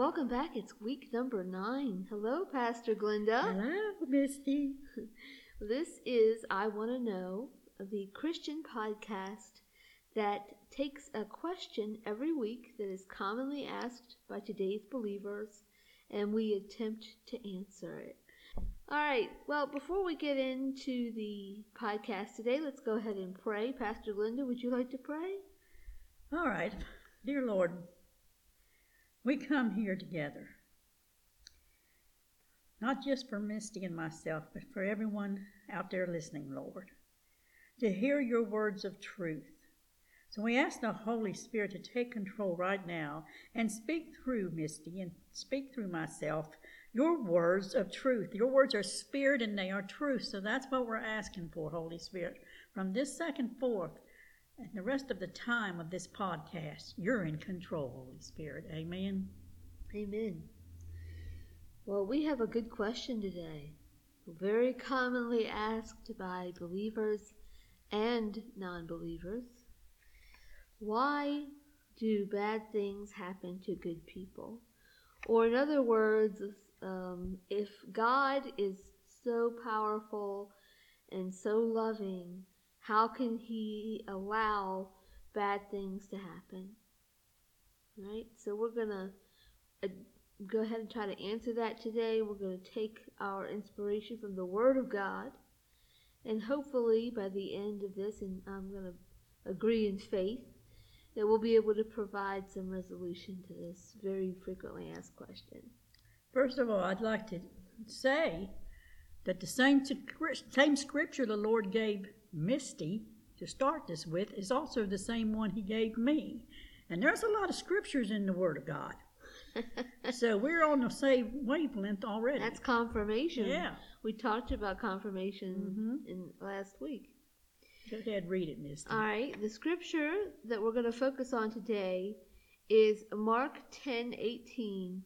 Welcome back. It's week number nine. Hello, Pastor Glenda. Hello, Misty. This is I Want to Know, the Christian podcast that takes a question every week that is commonly asked by today's believers, and we attempt to answer it. All right, well, before we get into the podcast today, let's go ahead and pray. Pastor Glenda, would you like to pray? All right. Dear Lord, we come here together, not just for Misty and myself, but for everyone out there listening, Lord, to hear your words of truth. So we ask the Holy Spirit to take control right now and speak through Misty and speak through myself your words of truth. Your words are spirit and they are truth. So that's what we're asking for, Holy Spirit. From this second forth, and the rest of the time of this podcast, you're in control, Holy Spirit. Amen. Amen. Well, we have a good question today, very commonly asked by believers and non believers. Why do bad things happen to good people? Or, in other words, um, if God is so powerful and so loving, how can He allow bad things to happen? Right? So, we're going to uh, go ahead and try to answer that today. We're going to take our inspiration from the Word of God. And hopefully, by the end of this, and I'm going to agree in faith, that we'll be able to provide some resolution to this very frequently asked question. First of all, I'd like to say that the same, same scripture the Lord gave Misty to start this with is also the same one He gave me. And there's a lot of scriptures in the Word of God. So we're on the same wavelength already. That's confirmation. Yeah. We talked about confirmation Mhm. in last week. Go ahead, read it, Miss. All right, the scripture that we're going to focus on today is Mark 10:18,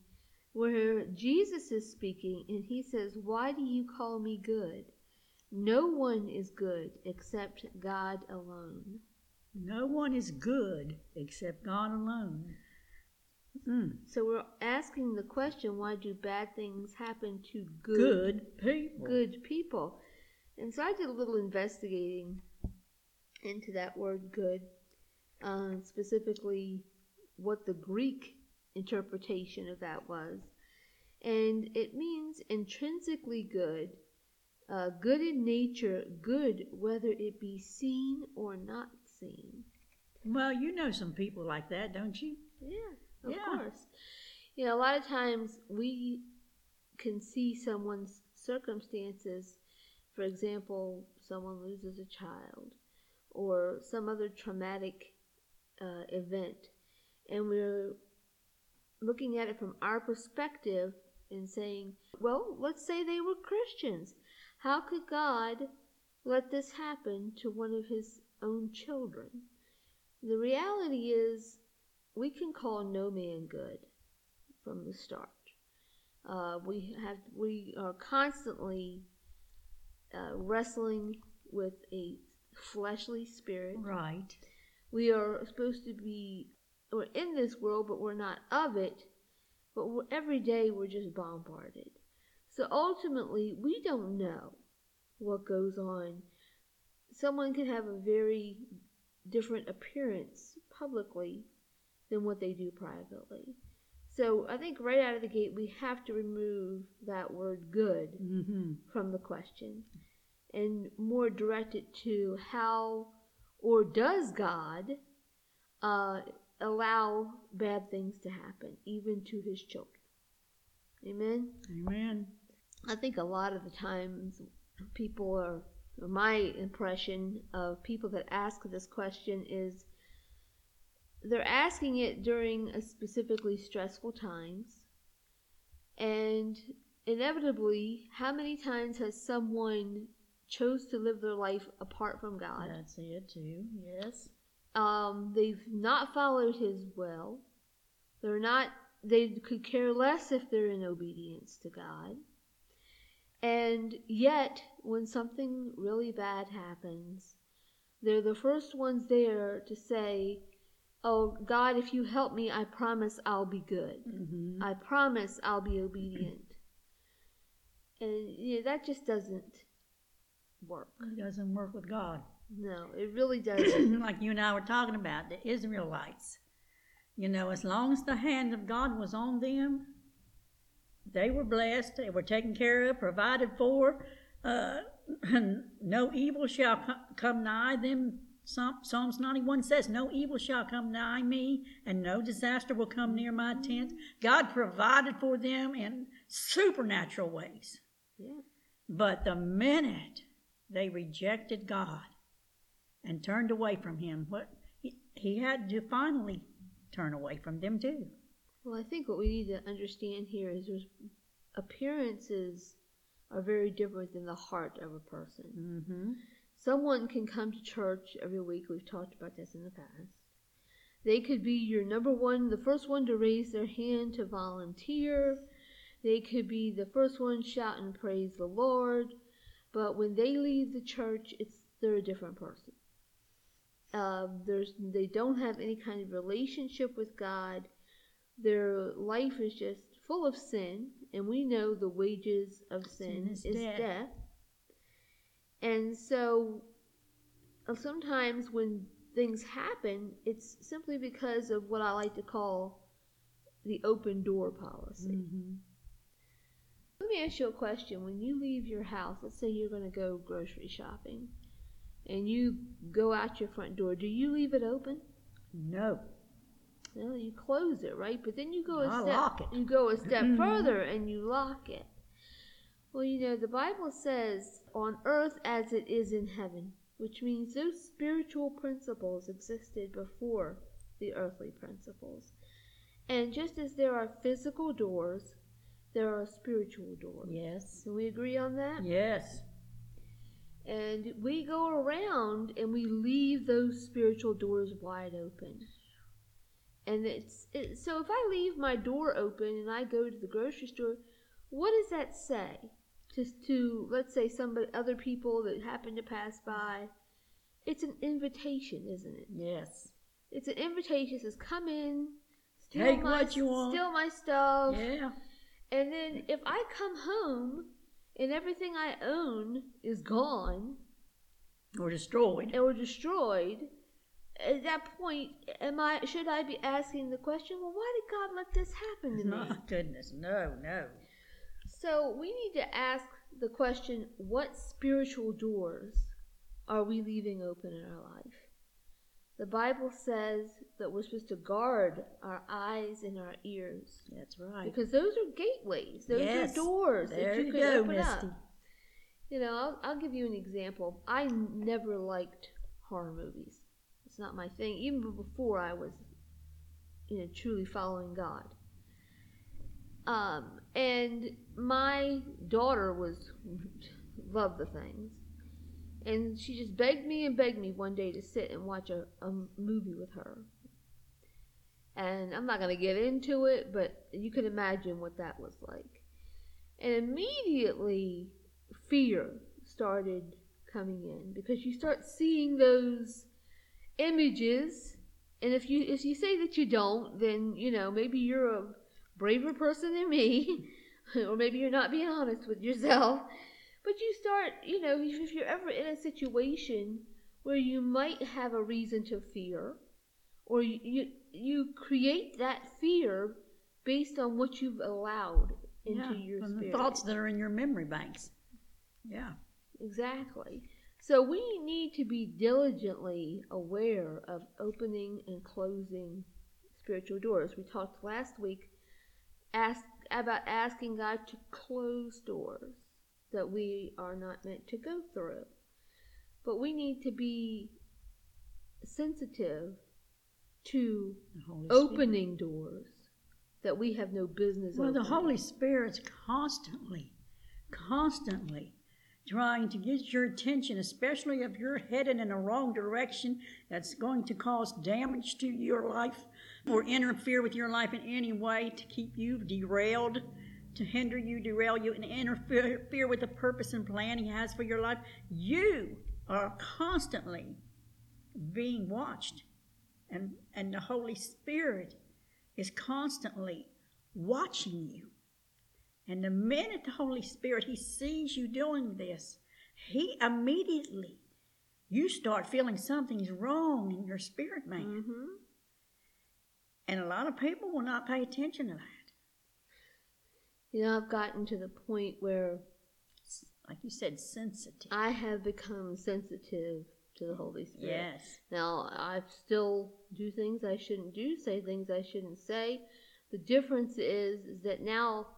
where Jesus is speaking and he says, "Why do you call me good? No one is good except God alone." No one is good except God alone. Mm. So we're asking the question, why do bad things happen to good Good people. good people? And so I did a little investigating into that word good, uh, specifically what the Greek interpretation of that was. And it means intrinsically good, uh, good in nature, good whether it be seen or not seen. Well, you know some people like that, don't you? Yeah, of Yeah. course. You know, a lot of times we can see someone's circumstances. For example, someone loses a child or some other traumatic uh, event, and we're looking at it from our perspective and saying, well, let's say they were Christians. How could God let this happen to one of his own children? The reality is, we can call no man good from the start. Uh, we have we are constantly uh, wrestling with a fleshly spirit. Right. We are supposed to be we're in this world, but we're not of it. But every day we're just bombarded. So ultimately, we don't know what goes on. Someone can have a very different appearance publicly than what they do privately. So I think right out of the gate, we have to remove that word good Mm-hmm. from the question and more direct it to how or does God uh, allow bad things to happen, even to his children? Amen. Amen. I think a lot of the times people are, my impression of people that ask this question is they're asking it during a specifically stressful times. And inevitably, how many times has someone chose to live their life apart from God. That's it too. Yes. Um, they've not followed His will. They're not. They could care less if they're in obedience to God. And yet, when something really bad happens, they're the first ones there to say, Oh, God, if you help me, I promise I'll be good. Mm-hmm. I promise I'll be obedient. And yeah, that just doesn't work. It doesn't work with God. No, it really doesn't. like you and I were talking about, the Israelites. You know, as long as the hand of God was on them, they were blessed, they were taken care of, provided for. Uh, no evil shall come nigh them. Psalms 91 says, No evil shall come nigh me, and no disaster will come near my tent. God provided for them in supernatural ways. yeah. But the minute they rejected God and turned away from Him, what he, he had to finally turn away from them too. Well, I think what we need to understand here is there's appearances are very different than the heart of a person. Mm-hmm. Someone can come to church every week. We've talked about this in the past. They could be your number one, the first one to raise their hand to volunteer. They could be the first one shout and praise the Lord. But when they leave the church, it's they're a different person. Um, there's they don't have any kind of relationship with God. Their life is just full of sin, and we know the wages of sin, Sin is is death. death. And so uh, sometimes when things happen, it's simply because of what I like to call the open door policy. Mm-hmm. Let me ask you a question. When you leave your house, let's say you're going to go grocery shopping, and you go out your front door, do you leave it open? No. No, you close it, right? But then you go a I step. lock it. You go a step Mhm. further and you lock it. Well, you know the Bible says, "On earth as it is in heaven," which means those spiritual principles existed before the earthly principles. And just as there are physical doors, there are spiritual doors. Yes. Can we agree on that? Yes. And we go around and we leave those spiritual doors wide open. And it's it, so if I leave my door open and I go to the grocery store, what does that say? Just to let's say somebody other people that happen to pass by. It's an invitation, isn't it? Yes. It's an invitation. It says, "Come in, steal Take my what you want." steal my stuff." Yeah. And then if I come home and everything I own is gone, Or destroyed. or destroyed, at that point, am I should I be asking the question, well, why did God let this happen to me? My goodness. No, no. So we need to ask the question, what spiritual doors are we leaving open in our life? The Bible says that we're supposed to guard our eyes and our ears That's right. because those are gateways. Those Yes. are doors There that you, you can go, open Misty. up. You know, I'll, I'll give you an example. I never liked horror movies. It's not my thing, even before I was, you know, truly following God. Um, and my daughter was loved the things, and she just begged me and begged me one day to sit and watch a, a movie with her. And I'm not gonna get into it, but you can imagine what that was like. And immediately, fear started coming in because you start seeing those images and if you if you say that you don't then you know maybe you're a braver person than me or maybe you're not being honest with yourself but you start you know if you're ever in a situation where you might have a reason to fear or you you, you create that fear based on what you've allowed into yeah. your From spirit the thoughts that are in your memory banks. Yeah. Exactly. So we need to be diligently aware of opening and closing spiritual doors. We talked last week ask, about asking God to close doors that we are not meant to go through. But we need to be sensitive to The Holy Spirit. opening doors that we have no business Well, the opening. Holy Spirit's constantly, constantly trying to get your attention, especially if you're headed in a wrong direction that's going to cause damage to your life or interfere with your life in any way to keep you derailed, to hinder you, derail you, and interfere with the purpose and plan He has for your life. You are constantly being watched, and, and the Holy Spirit is constantly watching you. And the minute the Holy Spirit He sees you doing this, He immediately you start feeling something's wrong in your spirit, man. Mm-hmm. And a lot of people will not pay attention to that. You know, I've gotten to the point where, like you said, sensitive. I have become sensitive to the Holy Spirit. Yes. Now, I still do things I shouldn't do, say things I shouldn't say. The difference is, is that now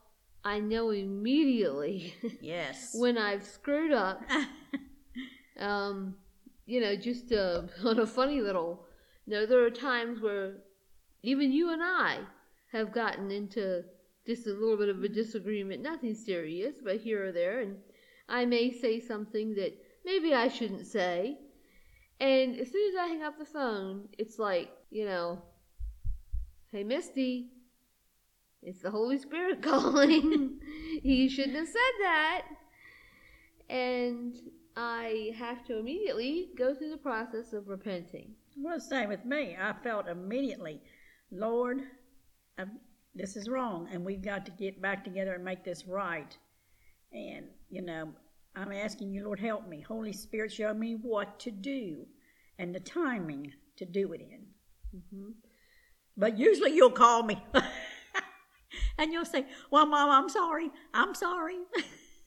I know immediately yes. when I've screwed up. um, you know, just uh, on a funny little. You know, there are times where even you and I have gotten into just a little bit of a disagreement, nothing serious, but here or there, and I may say something that maybe I shouldn't say. And as soon as I hang up the phone, it's like, you know, hey, Misty, it's the Holy Spirit calling. he shouldn't have said that. And I have to immediately go through the process of repenting. Well, same with me. I felt immediately, Lord, I've, this is wrong, and we've got to get back together and make this right. And, you know, I'm asking you, Lord, help me. Holy Spirit, show me what to do and the timing to do it in. Mm-hmm. But usually you'll call me and you'll say, Well, Mom, I'm sorry. I'm sorry.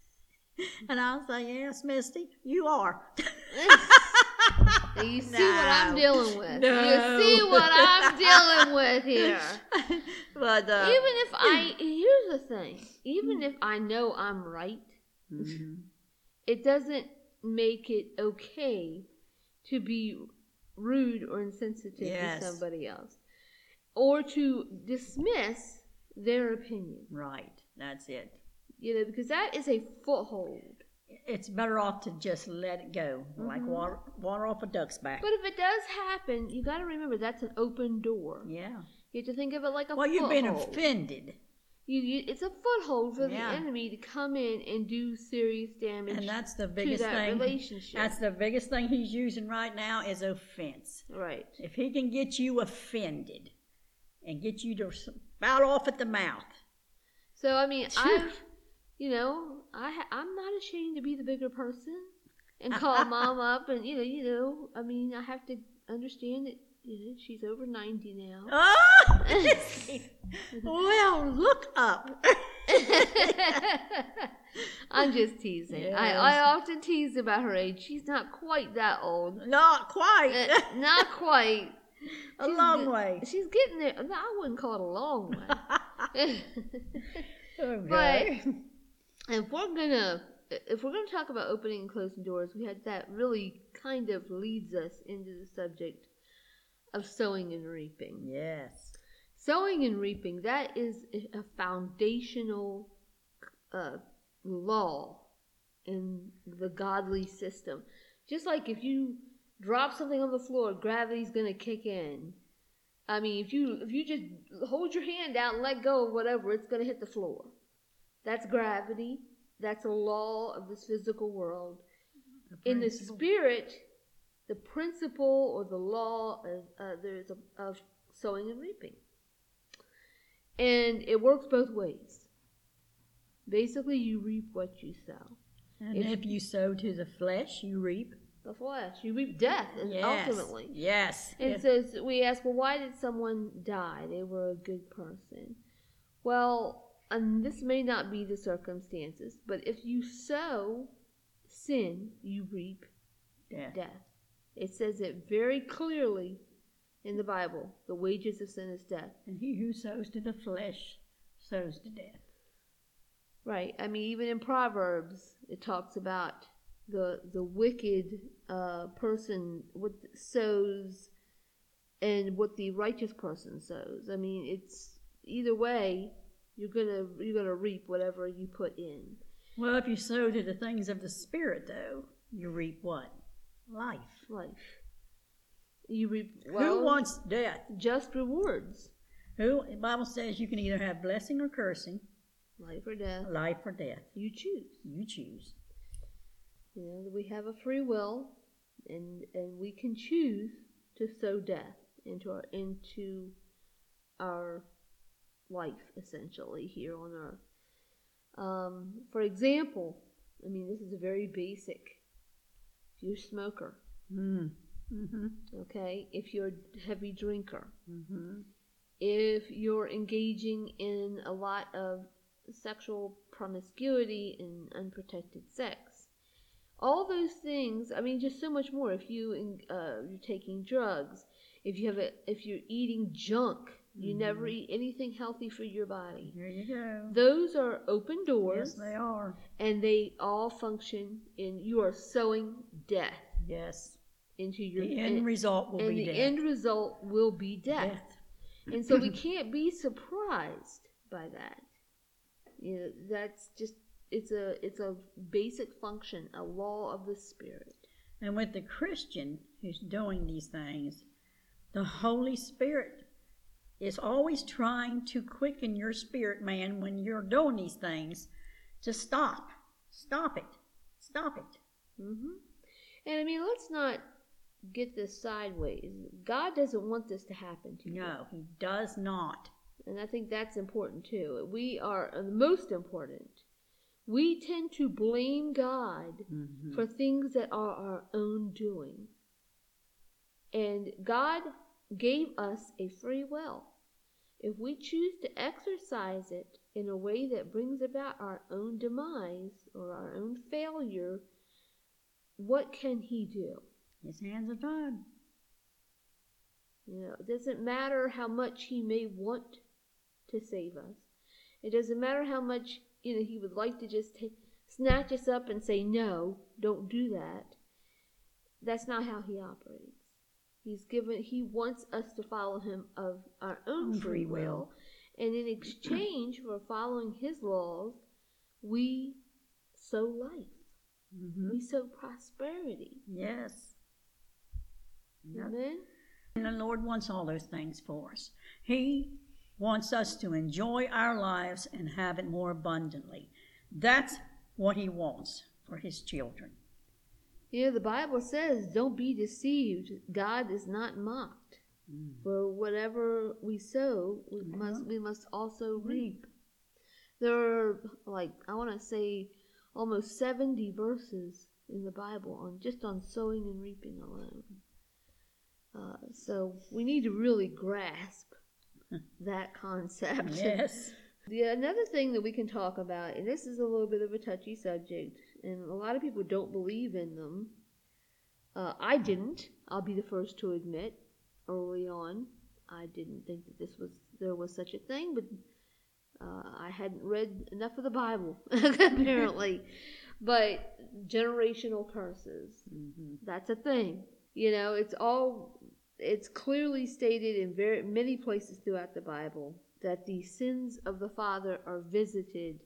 and I'll say, Yes, Misty, you are. you see no. what I'm dealing with. No. You see what I'm dealing with here. but uh, even if I here's the thing, even if I know I'm right, mm-hmm. it doesn't make it okay to be rude or insensitive yes. to somebody else, or to dismiss their opinion. Right. That's it. You know, because that is a foothold. It's better off to just let it go, mm-hmm. like water, water off a duck's back. But if it does happen, you got to remember that's an open door. Yeah. You have to think of it like a well, you've been offended. You, you, it's a foothold for yeah. the enemy to come in and do serious damage. And that's the biggest that thing. Relationship. That's the biggest thing he's using right now is offense. Right. If he can get you offended and get you to spout off at the mouth. So I mean, I've, you know, I I'm not ashamed to be the bigger person and call mom up and you know, you know, I mean, I have to understand that you know, she's over 90 now. Oh! well, look up. I'm just teasing. Yes. I, I often tease about her age. She's not quite that old. Not quite. Uh, not quite. a She's long get- way. She's getting there. No, I wouldn't call it a long way. okay. If we're gonna if we're gonna talk about opening and closing doors, we had that really kind of leads us into the subject of sowing and reaping. yes. Sowing and reaping that is a foundational uh, law in the godly system. Just like if you drop something on the floor, gravity's gonna kick in. I mean, if you if you just hold your hand out and let go of whatever, it's gonna hit the floor. That's gravity. That's a law of this physical world. In the spirit, the principle or the law of uh, there's a, of sowing and reaping, and it works both ways. Basically, you reap what you sow. And If- if you sow to the flesh, you reap. The flesh, you reap death, and Yes. ultimately. Yes. And Yes. so we ask, well, why did someone die? They were a good person. Well, and this may not be the circumstances, but if you sow sin, you reap Yeah. death. It says it very clearly in the Bible. The wages of sin is death. And he who sows to the flesh sows to death. Right. I mean, even in Proverbs, it talks about the the wicked uh, person what sows and what the righteous person sows. I mean, it's either way you're gonna you're gonna reap whatever you put in. Well, if you sow to the things of the Spirit, though, you reap what? Life. Life. You reap well, Who wants death? just rewards, Who? The Bible says you can either have blessing or cursing, life or death. life or death. You choose. You choose. You know, we have a free will, and and we can choose to sow death into our into our life, essentially here on earth. Um, for example, I mean, this is a very basic. If you're a smoker, Mm. Mm-hmm. okay, if you're a heavy drinker, Mm-hmm. if you're engaging in a lot of sexual promiscuity and unprotected sex, all those things. I mean, just so much more. If you uh, you're taking drugs, if you have a, if you're eating junk, you never mm-hmm. eat anything healthy for your body. Here you go. Those are open doors, Yes, they are. and they all function in you are sowing death Yes. into your The end and, result will and be the death. end result will be death. Death. And so we can't be surprised by that. You know, that's just it's a it's a basic function, a law of the spirit. And with the Christian who's doing these things, the Holy Spirit is always trying to quicken your spirit, man, when you're doing these things, to stop. Stop it. Stop it. hmm And I mean, let's not get this sideways. God doesn't want this to happen to you. No, he does not. And I think that's important too. We are the most important. We tend to blame God Mhm. for things that are our own doing. And God gave us a free will. If we choose to exercise it in a way that brings about our own demise or our own failure, what can He do? His hands are tied. You know, it doesn't matter how much He may want to save us. It doesn't matter how much you know He would like to just snatch us up and say, "No, don't do that." That's not how He operates. He's given. He wants us to follow Him of our own free will. and in exchange for following His laws, we sow life. hmm We sow prosperity. Yes. Yep. Amen. And the Lord wants all those things for us. He wants us to enjoy our lives and have it more abundantly. That's what He wants for His children. You know, the Bible says, don't be deceived. God is not mocked. For whatever we sow, we must we must also reap. There are like I want to say almost 70 verses in the Bible on just on sowing and reaping alone. Uh, so we need to really grasp that concept. Yes. The another thing that we can talk about, and this is a little bit of a touchy subject, and a lot of people don't believe in them. Uh, I didn't. I'll be the first to admit. Early on, I didn't think that this was there was such a thing, but uh, I hadn't read enough of the Bible apparently. but generational curses, hmm that's a thing. You know, it's all it's clearly stated in very many places throughout the Bible that the sins of the father are visited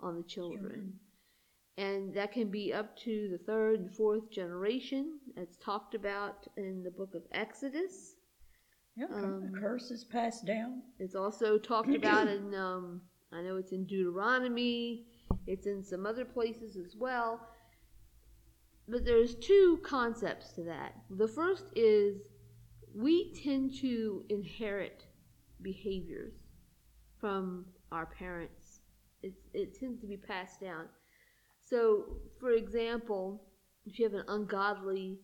on the children. And that can be up to the third and fourth generation. It's talked about in the book of Exodus. Yeah, Um, the curse is passed down. It's also talked about in, um, I know it's in Deuteronomy, it's in some other places as well. But there's two concepts to that. The first is we tend to inherit behaviors from our parents. It's, it tends to be passed down. So, for example, if you have an ungodly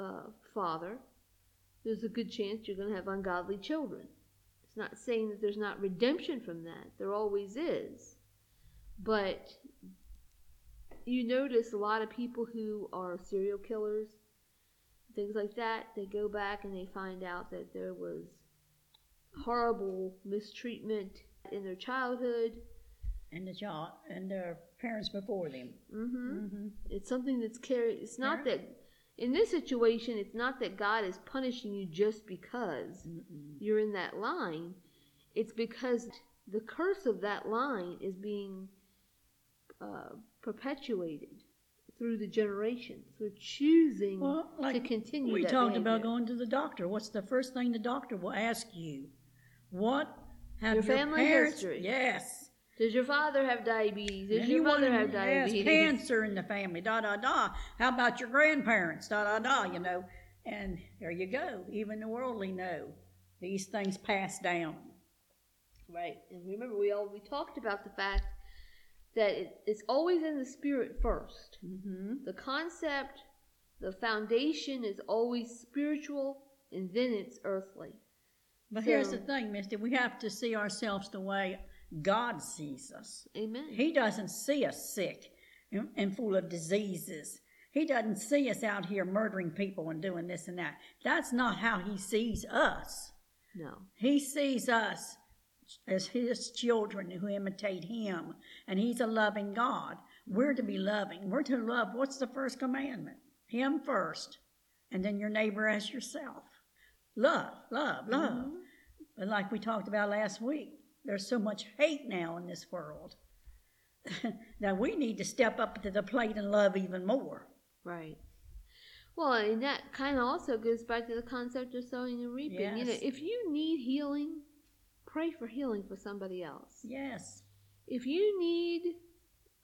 uh, father, there's a good chance you're going to have ungodly children. It's not saying that there's not redemption from that. There always is. But you notice a lot of people who are serial killers, things like that, they go back and they find out that there was horrible mistreatment in their childhood. And the child and their parents before them. hmm Mm-hmm. It's something that's carried. It's not that, in this situation, it's not that God is punishing you just because you're in that line. It's because the curse of that line is being uh, perpetuated through the generations. We're choosing Well, like to continue. we talked about going to the doctor. What's the first thing the doctor will ask you? What have Your your, family parents? history. Yes. Does your father have diabetes? Does your mother have has diabetes? cancer in the family? Da da da. How about your grandparents? Da da da. You know, and there you go. Even the worldly know these things pass down. Right. And remember, we all we talked about the fact that it, it's always in the spirit first. Mm-hmm. The concept, the foundation is always spiritual, and then it's earthly. But here's the thing, Misty. We have to see ourselves the way God sees us. Amen. He doesn't see us sick and, and full of diseases. He doesn't see us out here murdering people and doing this and that. That's not how he sees us. no. He sees us as his children who imitate him, and he's a loving God. We're to be loving. We're to love. What's the first commandment? Him first, and then your neighbor as yourself. Love, love, love. But like we talked about last week, there's so much hate now in this world that we need to step up to the plate and love even more. Right. Well, and that kind of also goes back to the concept of sowing and reaping. You know, if you need healing, pray for healing for somebody else. Yes. If you need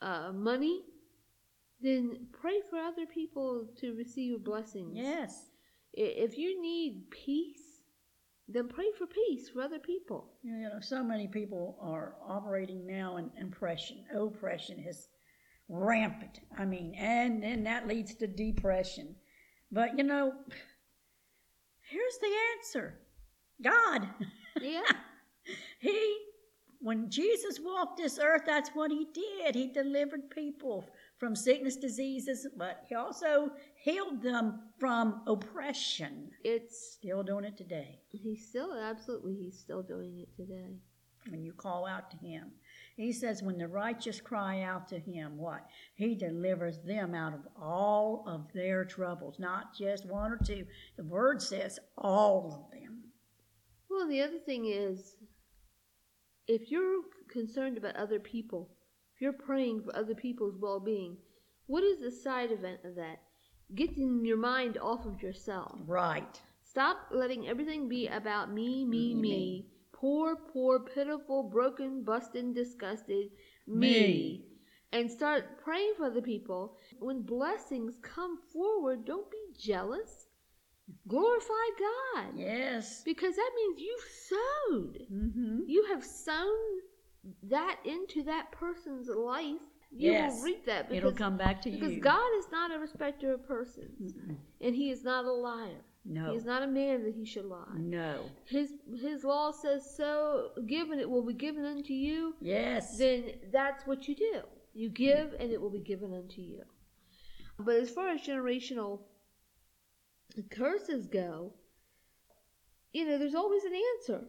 uh, money, then pray for other people to receive blessings. Yes. If you need peace, then pray for peace for other people. You know, so many people are operating now in oppression. Oppression is rampant. I mean, and then that leads to depression. But you know, here's the answer God. Yeah. he, when Jesus walked this earth, that's what he did. He delivered people from sickness, diseases, but he also healed them from oppression. it's Still doing it today. he's still absolutely he's still doing it today. when you call out to him. He says, when the righteous cry out to him, what? He delivers them out of all of their troubles, not just one or two. The word says all of them. Well, the other thing is, if you're concerned about other people, you're praying for other people's well being, what is the side event of that? Getting your mind off of yourself. Right. Stop letting everything be about me, me, Me, me. Poor, poor, pitiful, broken, busted, disgusted me. Me. And start praying for other people. When blessings come forward, don't be jealous. Glorify God. Yes. Because that means you've sowed. Mm-hmm. You have sown that into that person's life. You Yes. will reap that because, It'll come back to because you. God is not a respecter of persons. Mm-mm. And he is not a liar. No. He is not a man that he should lie. No. His his law says so given it will be given unto you, Yes. then that's what you do. You give and it will be given unto you. But as far as generational curses go, you know, there's always an answer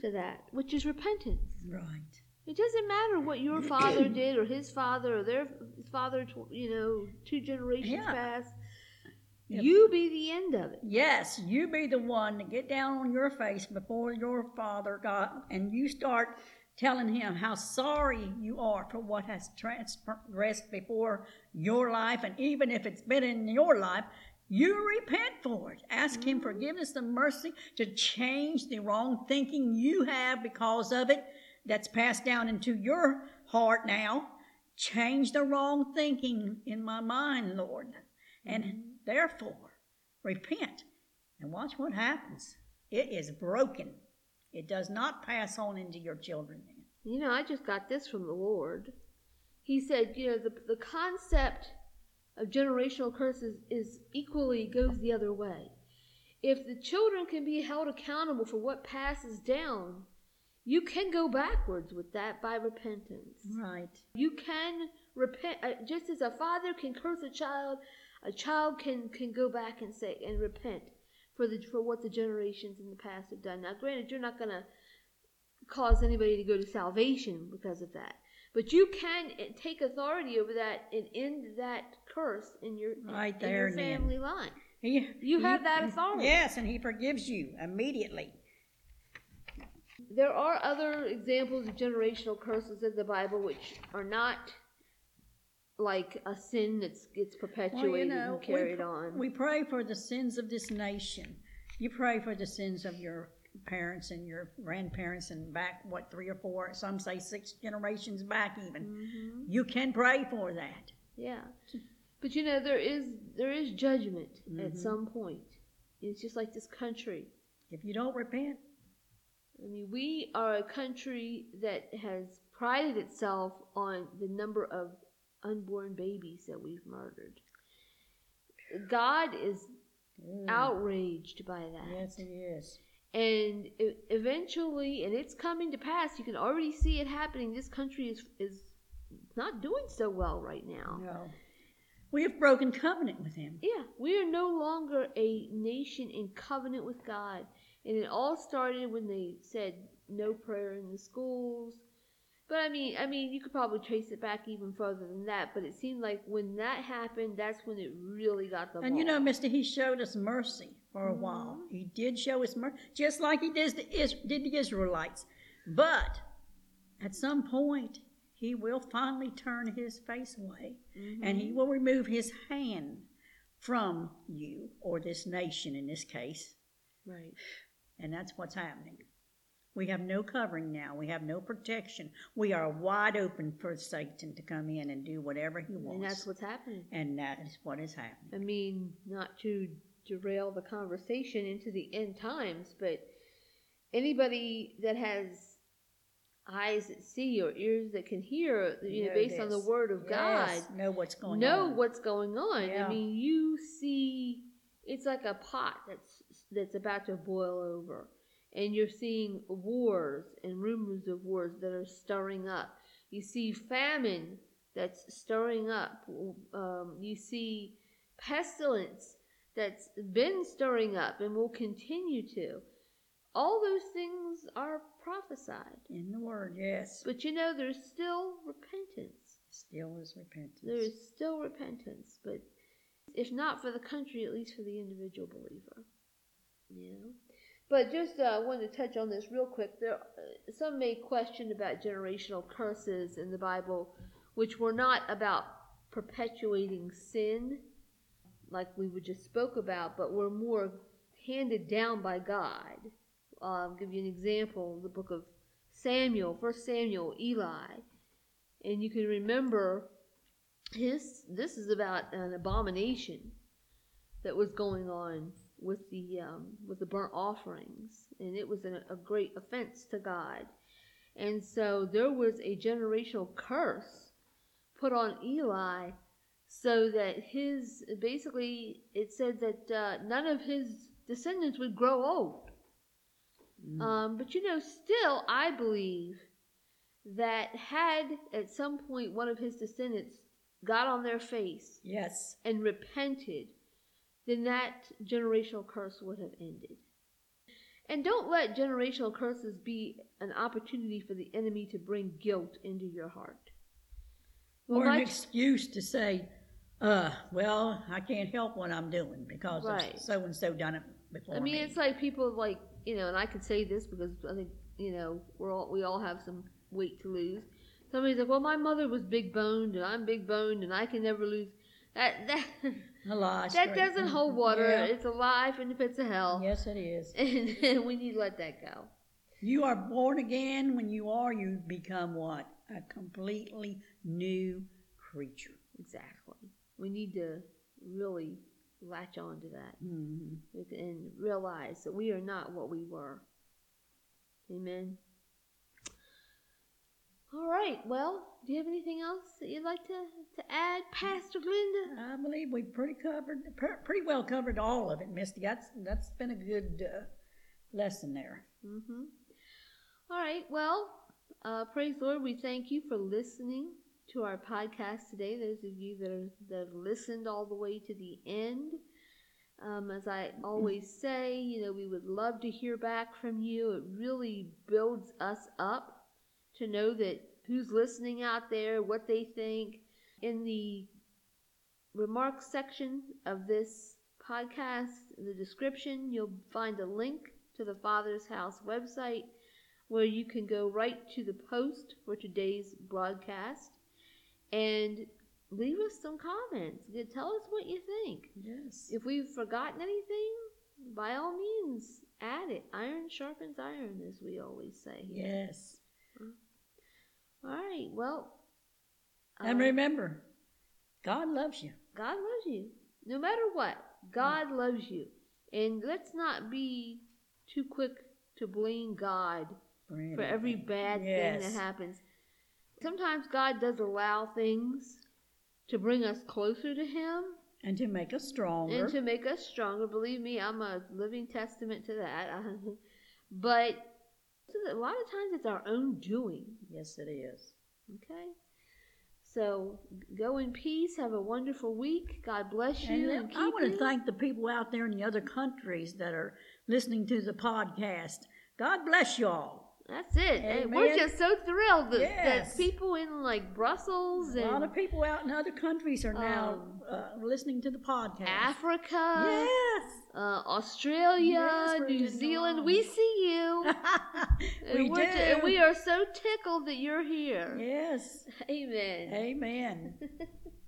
to that, which is repentance. right. It doesn't matter what your father did or his father or their father, you know, two generations Yeah. past. Yep. You be the end of it. Yes, you be the one to get down on your face before your father God and you start telling him how sorry you are for what has transgressed before your life and even if it's been in your life you repent for it ask him mm-hmm. forgiveness and mercy to change the wrong thinking you have because of it that's passed down into your heart now change the wrong thinking in my mind lord and mm-hmm. therefore repent and watch what happens. It is broken. It does not pass on into your children. You know, I just got this from the Lord. He said, you know, the, the concept of generational curses is equally goes the other way. If the children can be held accountable for what passes down, you can go backwards with that by repentance. Right. You can repent uh, just as a father can curse a child, a child can can go back and say and repent for the for what the generations in the past have done. Now, granted, you're not going to cause anybody to go to salvation because of that, but you can uh, take authority over that and end that curse in your Right in there your and then. family line. He, You he- have that authority. Yes, and he forgives you immediately. There are other examples of generational curses in the Bible which are not like a sin that's gets Well, perpetuated you know, and carried we, on. we pray for the sins of this nation. You pray for the sins of your parents and your grandparents and back, what, three or four, some say six generations back even. Mhm. You can pray for that. Yeah. But you know, there is there is judgment at Mhm. some point. It's just like this country. If you don't repent, I mean, we are a country that has prided itself on the number of unborn babies that we've murdered. God is Mm. outraged by that. Yes, it is. And eventually, and it's coming to pass, you can already see it happening. This country is, is not doing so well right now. No. We have broken covenant with him. Yeah, we are no longer a nation in covenant with God. And it all started when they said no prayer in the schools. But I mean, I mean, you could probably trace it back even further than that. But it seemed like when that happened, that's when it really got the. And you know, Misty, he showed us mercy for a while. Mm-hmm. He did show us mercy, just like he did the, Is- did the Israelites. But at some point, he will finally turn his face away, Mm-hmm. and he will remove his hand from you or this nation in this case. right. And that's what's happening. We have no covering now. We have no protection. We are wide open for Satan to come in and do whatever he wants. And that's what's happening. and that is what is happening. I mean, not to derail the conversation into the end times, but anybody that has eyes that see or ears that can hear, you know, Know based on the word of God, know what's going know on. what's going on. Yeah. I mean, you see, it's like a pot that's that's about to boil over, and you're seeing wars and rumors of wars that are stirring up. You see famine that's stirring up. Um, you see pestilence that's been stirring up and will continue to. All those things are prophesied. in the word, yes. But you know, there's still repentance. Still is repentance. There is still repentance, but if not for the country, at least for the individual believer. Know. But just uh, wanted to touch on this real quick. There, uh, some may question about generational curses in the Bible, which were not about perpetuating sin, like we just spoke about, but were more handed down by God. Uh, I'll give you an example: the book of Samuel, First Samuel, Eli, and you can remember his. This is about an abomination that was going on with the um, with the burnt offerings, and it was a, a great offense to God. And so there was a generational curse put on Eli, so that his basically it said that uh, none of his descendants would grow old. Mm. Um, but you know, still, I believe that had at some point one of his descendants got on their face yes. and repented, then that generational curse would have ended. And don't let generational curses be an opportunity for the enemy to bring guilt into your heart. Well, or an excuse to say, uh, well, I can't help what I'm doing because Right. so and so done it before I mean, me. it's like people like you know, and I could say this because I think you know we're all we all have some weight to lose. Somebody's like, well, my mother was big boned and I'm big boned and I can never lose. That that a lie. that straight. doesn't hold water. Yeah. It's a life and the pits of hell, Yes, it is. and we need to let that go. You are born again. When you are, you become what? A completely new creature. Exactly. We need to really latch on to that hmm and realize that we are not what we were. Amen. All right. Well, do you have anything else that you'd like to, to add, Pastor Glenda? I believe we pretty covered, pretty well covered all of it, Misty. That's that's been a good uh, lesson there. Mm-hmm. All right. Well, uh, praise Lord. We thank you for listening to our podcast today. Those of you that, are, that have listened all the way to the end. Um, as I always say, you know, we would love to hear back from you. It really builds us up to know that who's listening out there, what they think. In the remarks section of this podcast, in the description, you'll find a link to the Father's House website where you can go right to the post for today's broadcast and leave us some comments. Tell us what you think. Yes. If we've forgotten anything, by all means, add it. Iron sharpens iron, as we always say. Yes. All right. Well. And uh, remember, God loves you. God loves you. No matter what, God loves you. And let's not be too quick to blame God for every bad thing that happens. Sometimes God does allow things to bring us closer to Him And to make us stronger. and to make us stronger. Believe me, I'm a living testament to that. but a lot of times it's our own doing. yes, it is. Okay? So go in peace. Have a wonderful week. God bless you. And And, I want you. to thank the people out there in the other countries that are listening to the podcast. God bless you all. That's it. And we're just so thrilled that, Yes. that people in like Brussels and A lot of people out in other countries are now Um, uh, listening to the podcast. Africa, Yes. uh, Australia, Yes, New Zealand, we see you. we do. t- and we are so tickled that you're here. Yes. Amen. Amen.